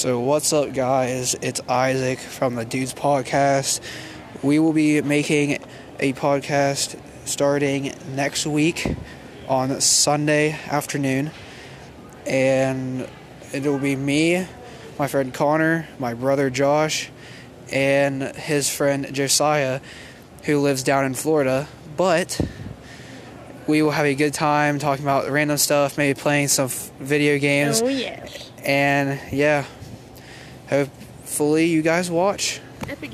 So, what's up, guys? It's Isaac from the Dudes Podcast. We will be making a podcast starting next week on Sunday afternoon, and it will be me, my friend Connor, my brother Josh, and his friend Josiah, who lives down in Florida. But we will have a good time talking about random stuff, maybe playing some f- video games. Oh yes. And yeah, hopefully you guys watch. Epic.